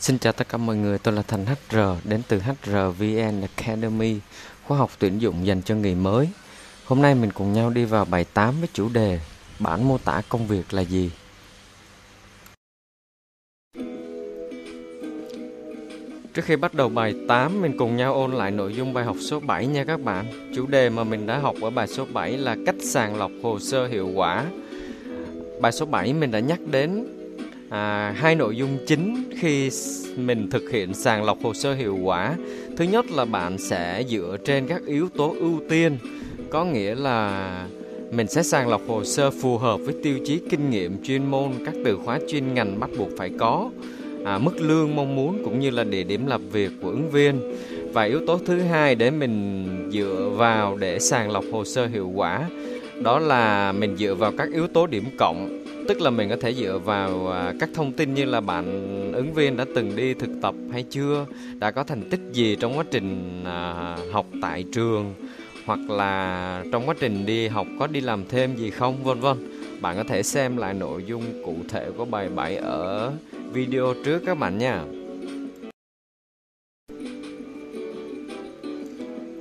Xin chào tất cả mọi người, tôi là Thành HR đến từ HRVN Academy, khóa học tuyển dụng dành cho người mới. Hôm nay mình cùng nhau đi vào bài 8 với chủ đề Bản mô tả công việc là gì? Trước khi bắt đầu bài 8, mình cùng nhau ôn lại nội dung bài học số 7 nha các bạn. Chủ đề mà mình đã học ở bài số 7 là cách sàng lọc hồ sơ hiệu quả. Bài số 7 mình đã nhắc đến à, hai nội dung chính khi mình thực hiện sàng lọc hồ sơ hiệu quả. Thứ nhất là bạn sẽ dựa trên các yếu tố ưu tiên. Có nghĩa là mình sẽ sàng lọc hồ sơ phù hợp với tiêu chí kinh nghiệm chuyên môn các từ khóa chuyên ngành bắt buộc phải có. À, mức lương mong muốn cũng như là địa điểm làm việc của ứng viên. Và yếu tố thứ hai để mình dựa vào để sàng lọc hồ sơ hiệu quả đó là mình dựa vào các yếu tố điểm cộng, tức là mình có thể dựa vào à, các thông tin như là bạn ứng viên đã từng đi thực tập hay chưa, đã có thành tích gì trong quá trình à, học tại trường, hoặc là trong quá trình đi học có đi làm thêm gì không, vân vân. Bạn có thể xem lại nội dung cụ thể của bài 7 ở video trước các bạn nha.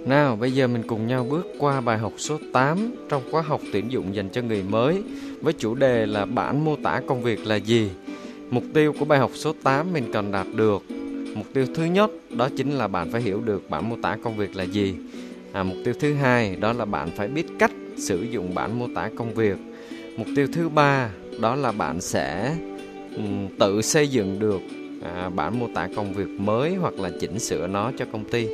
Nào, bây giờ mình cùng nhau bước qua bài học số 8 trong khóa học tuyển dụng dành cho người mới với chủ đề là bản mô tả công việc là gì. Mục tiêu của bài học số 8 mình cần đạt được. Mục tiêu thứ nhất đó chính là bạn phải hiểu được bản mô tả công việc là gì. À, mục tiêu thứ hai đó là bạn phải biết cách sử dụng bản mô tả công việc. Mục tiêu thứ ba đó là bạn sẽ um, tự xây dựng được à, bản mô tả công việc mới hoặc là chỉnh sửa nó cho công ty.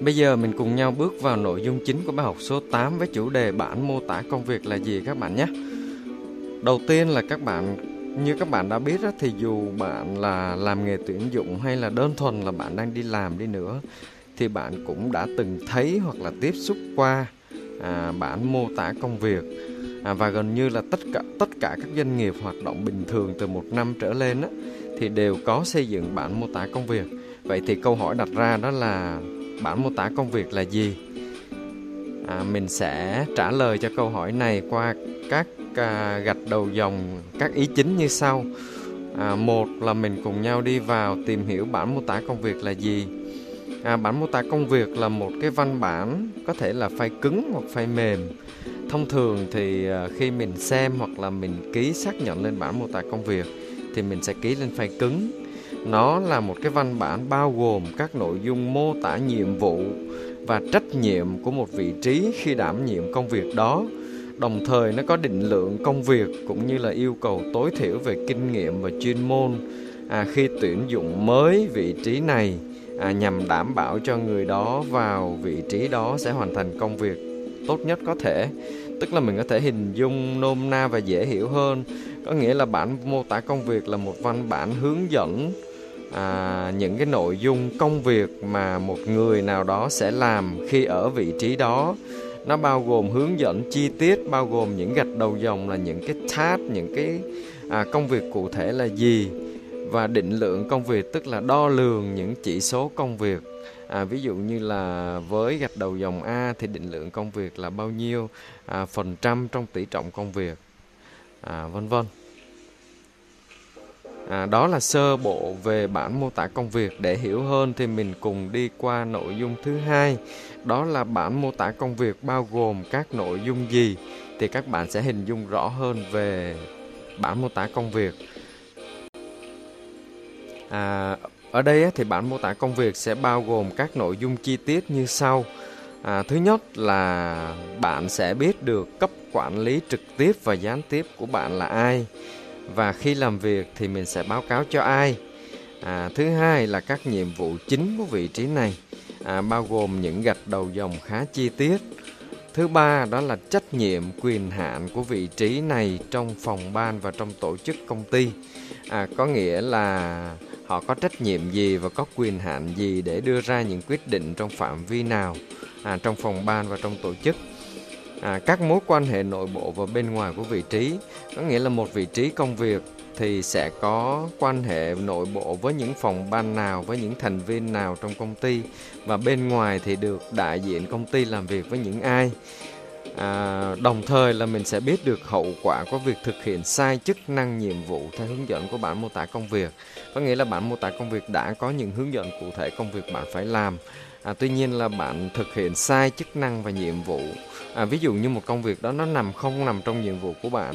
Bây giờ mình cùng nhau bước vào nội dung chính của bài học số 8 với chủ đề bản mô tả công việc là gì các bạn nhé. Đầu tiên là các bạn như các bạn đã biết đó, thì dù bạn là làm nghề tuyển dụng hay là đơn thuần là bạn đang đi làm đi nữa thì bạn cũng đã từng thấy hoặc là tiếp xúc qua à, bản mô tả công việc à, và gần như là tất cả tất cả các doanh nghiệp hoạt động bình thường từ một năm trở lên đó, thì đều có xây dựng bản mô tả công việc vậy thì câu hỏi đặt ra đó là bản mô tả công việc là gì? À, mình sẽ trả lời cho câu hỏi này qua các à, gạch đầu dòng các ý chính như sau. À, một là mình cùng nhau đi vào tìm hiểu bản mô tả công việc là gì. À, bản mô tả công việc là một cái văn bản có thể là file cứng hoặc file mềm. Thông thường thì à, khi mình xem hoặc là mình ký xác nhận lên bản mô tả công việc thì mình sẽ ký lên file cứng nó là một cái văn bản bao gồm các nội dung mô tả nhiệm vụ và trách nhiệm của một vị trí khi đảm nhiệm công việc đó. Đồng thời nó có định lượng công việc cũng như là yêu cầu tối thiểu về kinh nghiệm và chuyên môn. À, khi tuyển dụng mới vị trí này à, nhằm đảm bảo cho người đó vào vị trí đó sẽ hoàn thành công việc tốt nhất có thể. Tức là mình có thể hình dung nôm na và dễ hiểu hơn. Có nghĩa là bản mô tả công việc là một văn bản hướng dẫn à, những cái nội dung công việc mà một người nào đó sẽ làm khi ở vị trí đó nó bao gồm hướng dẫn chi tiết bao gồm những gạch đầu dòng là những cái task những cái à, công việc cụ thể là gì và định lượng công việc tức là đo lường những chỉ số công việc. À, ví dụ như là với gạch đầu dòng A thì định lượng công việc là bao nhiêu à, phần trăm trong tỷ trọng công việc à, vân vân. À, đó là sơ bộ về bản mô tả công việc. Để hiểu hơn thì mình cùng đi qua nội dung thứ hai. Đó là bản mô tả công việc bao gồm các nội dung gì? Thì các bạn sẽ hình dung rõ hơn về bản mô tả công việc. À, ở đây thì bản mô tả công việc sẽ bao gồm các nội dung chi tiết như sau. À, thứ nhất là bạn sẽ biết được cấp quản lý trực tiếp và gián tiếp của bạn là ai và khi làm việc thì mình sẽ báo cáo cho ai? À, thứ hai là các nhiệm vụ chính của vị trí này à, bao gồm những gạch đầu dòng khá chi tiết. Thứ ba đó là trách nhiệm quyền hạn của vị trí này trong phòng ban và trong tổ chức công ty. À, có nghĩa là họ có trách nhiệm gì và có quyền hạn gì để đưa ra những quyết định trong phạm vi nào à, trong phòng ban và trong tổ chức? À, các mối quan hệ nội bộ và bên ngoài của vị trí có nghĩa là một vị trí công việc thì sẽ có quan hệ nội bộ với những phòng ban nào với những thành viên nào trong công ty và bên ngoài thì được đại diện công ty làm việc với những ai. À, đồng thời là mình sẽ biết được hậu quả của việc thực hiện sai chức năng nhiệm vụ theo hướng dẫn của bản mô tả công việc. Có nghĩa là bản mô tả công việc đã có những hướng dẫn cụ thể công việc bạn phải làm à, tuy nhiên là bạn thực hiện sai chức năng và nhiệm vụ. À, ví dụ như một công việc đó nó nằm không nằm trong nhiệm vụ của bạn.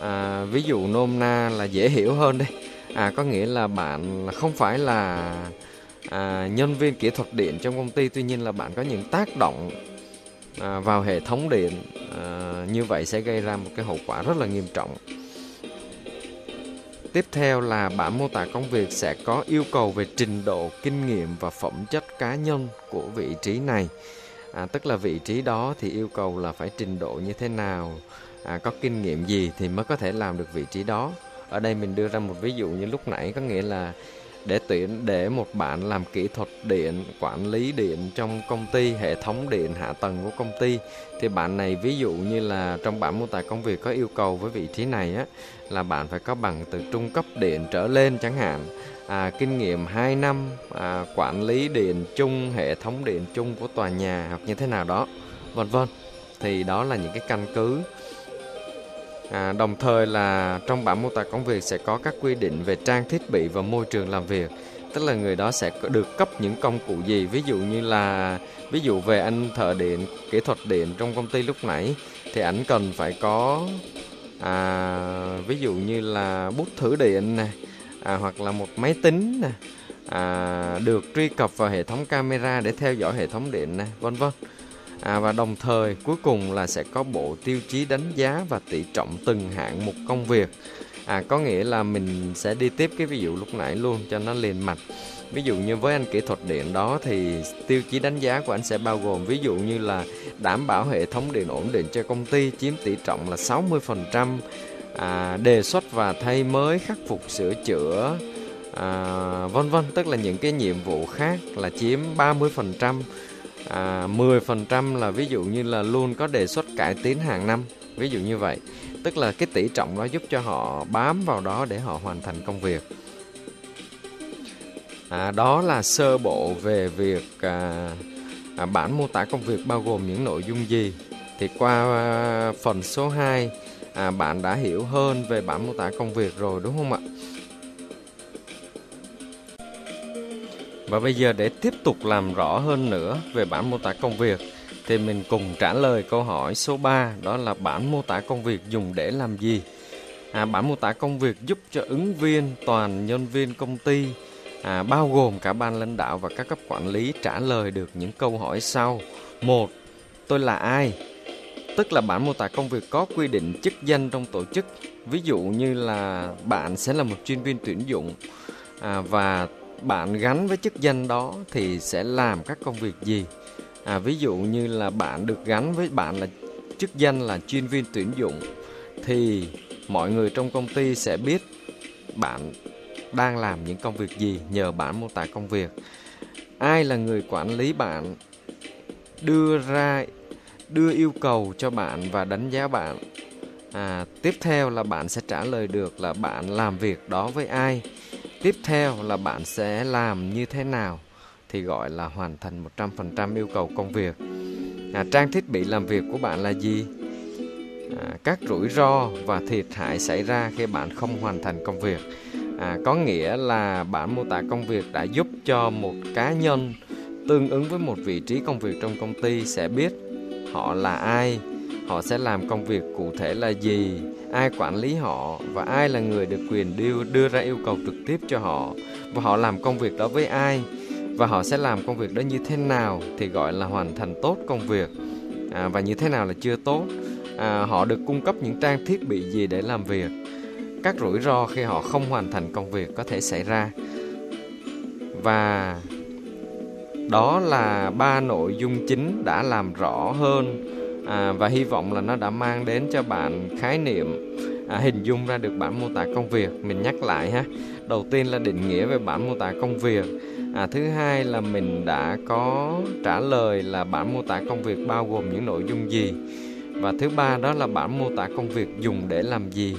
À, ví dụ nôm na là dễ hiểu hơn đây. À, có nghĩa là bạn không phải là à, nhân viên kỹ thuật điện trong công ty tuy nhiên là bạn có những tác động à, vào hệ thống điện. À, như vậy sẽ gây ra một cái hậu quả rất là nghiêm trọng tiếp theo là bản mô tả công việc sẽ có yêu cầu về trình độ kinh nghiệm và phẩm chất cá nhân của vị trí này. À, tức là vị trí đó thì yêu cầu là phải trình độ như thế nào à, có kinh nghiệm gì thì mới có thể làm được vị trí đó. Ở đây mình đưa ra một ví dụ như lúc nãy có nghĩa là để tuyển để một bạn làm kỹ thuật điện quản lý điện trong công ty hệ thống điện hạ tầng của công ty. Thì bạn này ví dụ như là trong bản mô tả công việc có yêu cầu với vị trí này á là bạn phải có bằng từ trung cấp điện trở lên chẳng hạn. À, kinh nghiệm 2 năm à, quản lý điện chung hệ thống điện chung của tòa nhà hoặc như thế nào đó vân vân. Thì đó là những cái căn cứ À, đồng thời là trong bản mô tả công việc sẽ có các quy định về trang thiết bị và môi trường làm việc. Tức là người đó sẽ được cấp những công cụ gì? Ví dụ như là ví dụ về anh thợ điện kỹ thuật điện trong công ty lúc nãy thì ảnh cần phải có à, ví dụ như là bút thử điện này à, hoặc là một máy tính nè à, được truy cập vào hệ thống camera để theo dõi hệ thống điện này vân vân à, và đồng thời cuối cùng là sẽ có bộ tiêu chí đánh giá và tỷ trọng từng hạng mục công việc. À, có nghĩa là mình sẽ đi tiếp cái ví dụ lúc nãy luôn cho nó liền mạch. Ví dụ như với anh kỹ thuật điện đó thì tiêu chí đánh giá của anh sẽ bao gồm ví dụ như là đảm bảo hệ thống điện ổn định cho công ty chiếm tỷ trọng là 60% à, đề xuất và thay mới khắc phục sửa chữa à, vân vân. Tức là những cái nhiệm vụ khác là chiếm 30% à, 10% là ví dụ như là luôn có đề xuất cải tiến hàng năm ví dụ như vậy. Tức là cái tỷ trọng đó giúp cho họ bám vào đó để họ hoàn thành công việc. À, đó là sơ bộ về việc à, à, bản mô tả công việc bao gồm những nội dung gì. Thì qua à, phần số 2 à, bạn đã hiểu hơn về bản mô tả công việc rồi đúng không ạ? Và bây giờ để tiếp tục làm rõ hơn nữa về bản mô tả công việc thì mình cùng trả lời câu hỏi số 3 đó là bản mô tả công việc dùng để làm gì? À, bản mô tả công việc giúp cho ứng viên, toàn nhân viên công ty à, bao gồm cả ban lãnh đạo và các cấp quản lý trả lời được những câu hỏi sau. Một, tôi là ai? Tức là bản mô tả công việc có quy định chức danh trong tổ chức. Ví dụ như là bạn sẽ là một chuyên viên tuyển dụng à, và bạn gắn với chức danh đó thì sẽ làm các công việc gì? À, ví dụ như là bạn được gắn với bạn là chức danh là chuyên viên tuyển dụng thì mọi người trong công ty sẽ biết bạn đang làm những công việc gì nhờ bạn mô tả công việc. Ai là người quản lý bạn đưa ra đưa yêu cầu cho bạn và đánh giá bạn? À, tiếp theo là bạn sẽ trả lời được là bạn làm việc đó với ai? Tiếp theo là bạn sẽ làm như thế nào thì gọi là hoàn thành 100% yêu cầu công việc. À, trang thiết bị làm việc của bạn là gì? À, các rủi ro và thiệt hại xảy ra khi bạn không hoàn thành công việc. À, có nghĩa là bản mô tả công việc đã giúp cho một cá nhân tương ứng với một vị trí công việc trong công ty sẽ biết họ là ai, họ sẽ làm công việc cụ thể là gì, ai quản lý họ và ai là người được quyền đưa đưa ra yêu cầu trực tiếp cho họ. Và họ làm công việc đó với ai và họ sẽ làm công việc đó như thế nào thì gọi là hoàn thành tốt công việc. À, và như thế nào là chưa tốt? À, họ được cung cấp những trang thiết bị gì để làm việc? Các rủi ro khi họ không hoàn thành công việc có thể xảy ra. Và đó là ba nội dung chính đã làm rõ hơn à, và hy vọng là nó đã mang đến cho bạn khái niệm à, hình dung ra được bản mô tả công việc. Mình nhắc lại ha. Đầu tiên là định nghĩa về bản mô tả công việc. À, thứ hai là mình đã có trả lời là bản mô tả công việc bao gồm những nội dung gì. Và thứ ba đó là bản mô tả công việc dùng để làm gì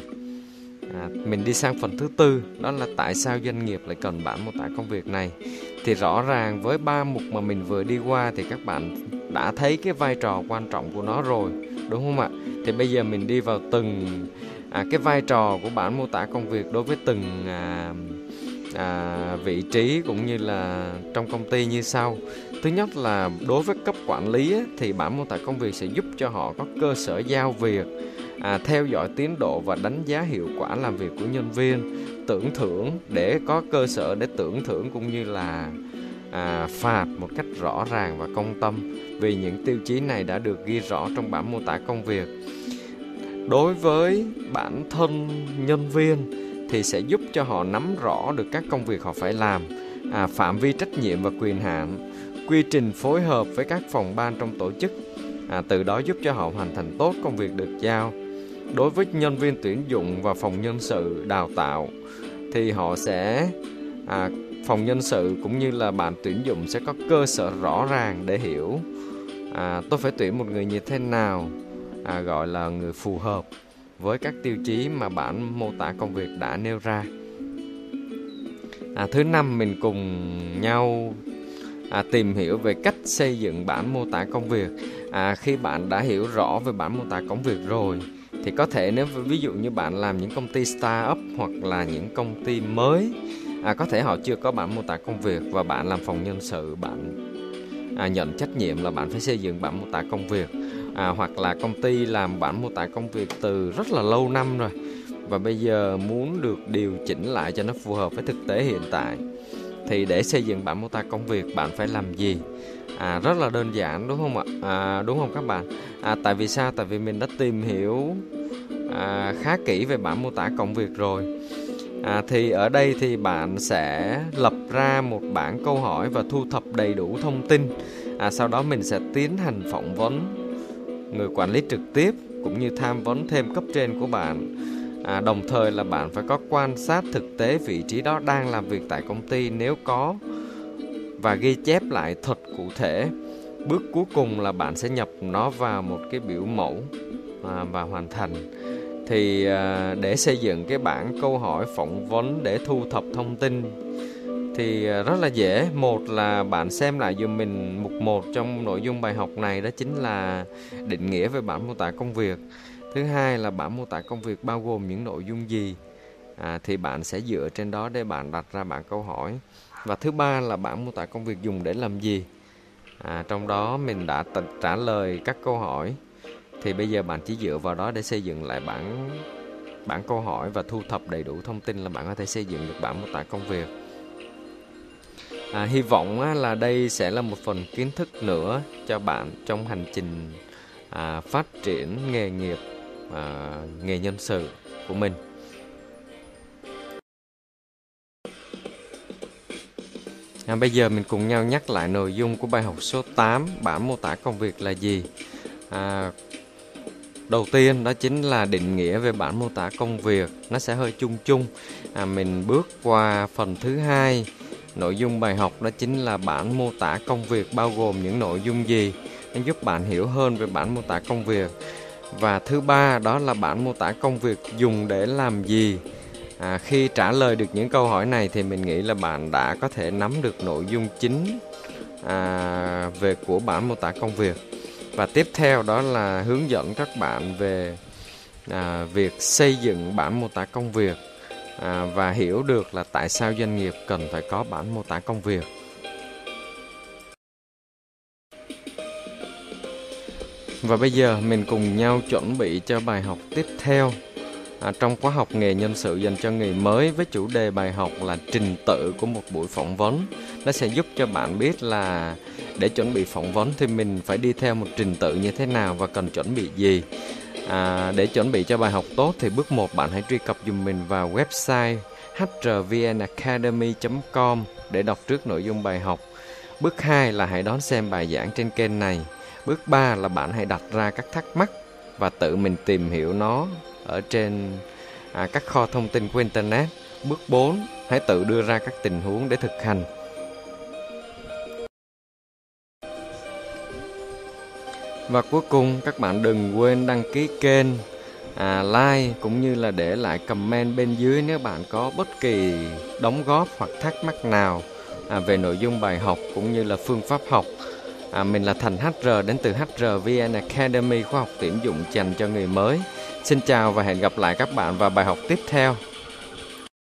à, mình đi sang phần thứ tư đó là tại sao doanh nghiệp lại cần bản mô tả công việc này. Thì rõ ràng với ba mục mà mình vừa đi qua thì các bạn đã thấy cái vai trò quan trọng của nó rồi đúng không ạ? Thì bây giờ mình đi vào từng à, cái vai trò của bản mô tả công việc đối với từng à, à, vị trí cũng như là trong công ty như sau. Thứ nhất là đối với cấp quản lý á, thì bản mô tả công việc sẽ giúp cho họ có cơ sở giao việc à, theo dõi tiến độ và đánh giá hiệu quả làm việc của nhân viên tưởng thưởng để có cơ sở để tưởng thưởng cũng như là à, phạt một cách rõ ràng và công tâm. Vì những tiêu chí này đã được ghi rõ trong bản mô tả công việc. Đối với bản thân nhân viên thì sẽ giúp cho họ nắm rõ được các công việc họ phải làm à, phạm vi trách nhiệm và quyền hạn quy trình phối hợp với các phòng ban trong tổ chức. À, từ đó giúp cho họ hoàn thành tốt công việc được giao đối với nhân viên tuyển dụng và phòng nhân sự đào tạo thì họ sẽ à, phòng nhân sự cũng như là bạn tuyển dụng sẽ có cơ sở rõ ràng để hiểu à, tôi phải tuyển một người như thế nào à, gọi là người phù hợp với các tiêu chí mà bản mô tả công việc đã nêu ra. À, thứ năm mình cùng nhau à, tìm hiểu về cách xây dựng bản mô tả công việc. À, khi bạn đã hiểu rõ về bản mô tả công việc rồi thì có thể nếu ví dụ như bạn làm những công ty startup hoặc là những công ty mới à, có thể họ chưa có bản mô tả công việc và bạn làm phòng nhân sự bạn à, nhận trách nhiệm là bạn phải xây dựng bản mô tả công việc. À, hoặc là công ty làm bản mô tả công việc từ rất là lâu năm rồi và bây giờ muốn được điều chỉnh lại cho nó phù hợp với thực tế hiện tại thì để xây dựng bản mô tả công việc bạn phải làm gì? À, rất là đơn giản đúng không ạ? À, đúng không các bạn? À, tại vì sao? Tại vì mình đã tìm hiểu à, khá kỹ về bản mô tả công việc rồi. À, thì ở đây thì bạn sẽ lập ra một bảng câu hỏi và thu thập đầy đủ thông tin. À, sau đó mình sẽ tiến hành phỏng vấn người quản lý trực tiếp cũng như tham vấn thêm cấp trên của bạn à, đồng thời là bạn phải có quan sát thực tế vị trí đó đang làm việc tại công ty nếu có và ghi chép lại thật cụ thể. Bước cuối cùng là bạn sẽ nhập nó vào một cái biểu mẫu à, và hoàn thành. Thì à, để xây dựng cái bảng câu hỏi phỏng vấn để thu thập thông tin thì à, rất là dễ. Một là bạn xem lại dùm mình mục một trong nội dung bài học này đó chính là định nghĩa về bản mô tả công việc thứ hai là bản mô tả công việc bao gồm những nội dung gì? À, thì bạn sẽ dựa trên đó để bạn đặt ra bản câu hỏi. Và thứ ba là bản mô tả công việc dùng để làm gì? À, trong đó mình đã trả lời các câu hỏi. Thì bây giờ bạn chỉ dựa vào đó để xây dựng lại bản bản câu hỏi và thu thập đầy đủ thông tin là bạn có thể xây dựng được bản mô tả công việc. À, hy vọng á, là đây sẽ là một phần kiến thức nữa cho bạn trong hành trình à, phát triển nghề nghiệp à, nghề nhân sự của mình. À, bây giờ mình cùng nhau nhắc lại nội dung của bài học số 8 bản mô tả công việc là gì. À, đầu tiên đó chính là định nghĩa về bản mô tả công việc nó sẽ hơi chung chung. À, mình bước qua phần thứ hai nội dung bài học đó chính là bản mô tả công việc bao gồm những nội dung gì. Nó giúp bạn hiểu hơn về bản mô tả công việc và thứ ba đó là bản mô tả công việc dùng để làm gì. À, khi trả lời được những câu hỏi này thì mình nghĩ là bạn đã có thể nắm được nội dung chính à, về của bản mô tả công việc. Và tiếp theo đó là hướng dẫn các bạn về à, việc xây dựng bản mô tả công việc. À, và hiểu được là tại sao doanh nghiệp cần phải có bản mô tả công việc. Và bây giờ mình cùng nhau chuẩn bị cho bài học tiếp theo. À, trong khóa học nghề nhân sự dành cho người mới với chủ đề bài học là trình tự của một buổi phỏng vấn. Nó sẽ giúp cho bạn biết là để chuẩn bị phỏng vấn thì mình phải đi theo một trình tự như thế nào và cần chuẩn bị gì. À, để chuẩn bị cho bài học tốt thì bước 1 bạn hãy truy cập dùm mình vào website hrvnacademy.com để đọc trước nội dung bài học. Bước 2 là hãy đón xem bài giảng trên kênh này bước 3 là bạn hãy đặt ra các thắc mắc và tự mình tìm hiểu nó ở trên à, các kho thông tin của internet bước 4 hãy tự đưa ra các tình huống để thực hành Và cuối cùng các bạn đừng quên đăng ký kênh, à, like cũng như là để lại comment bên dưới nếu bạn có bất kỳ đóng góp hoặc thắc mắc nào à, về nội dung bài học cũng như là phương pháp học. À, mình là Thành HR đến từ HRVN Academy khoa học tuyển dụng dành cho người mới. Xin chào và hẹn gặp lại các bạn vào bài học tiếp theo.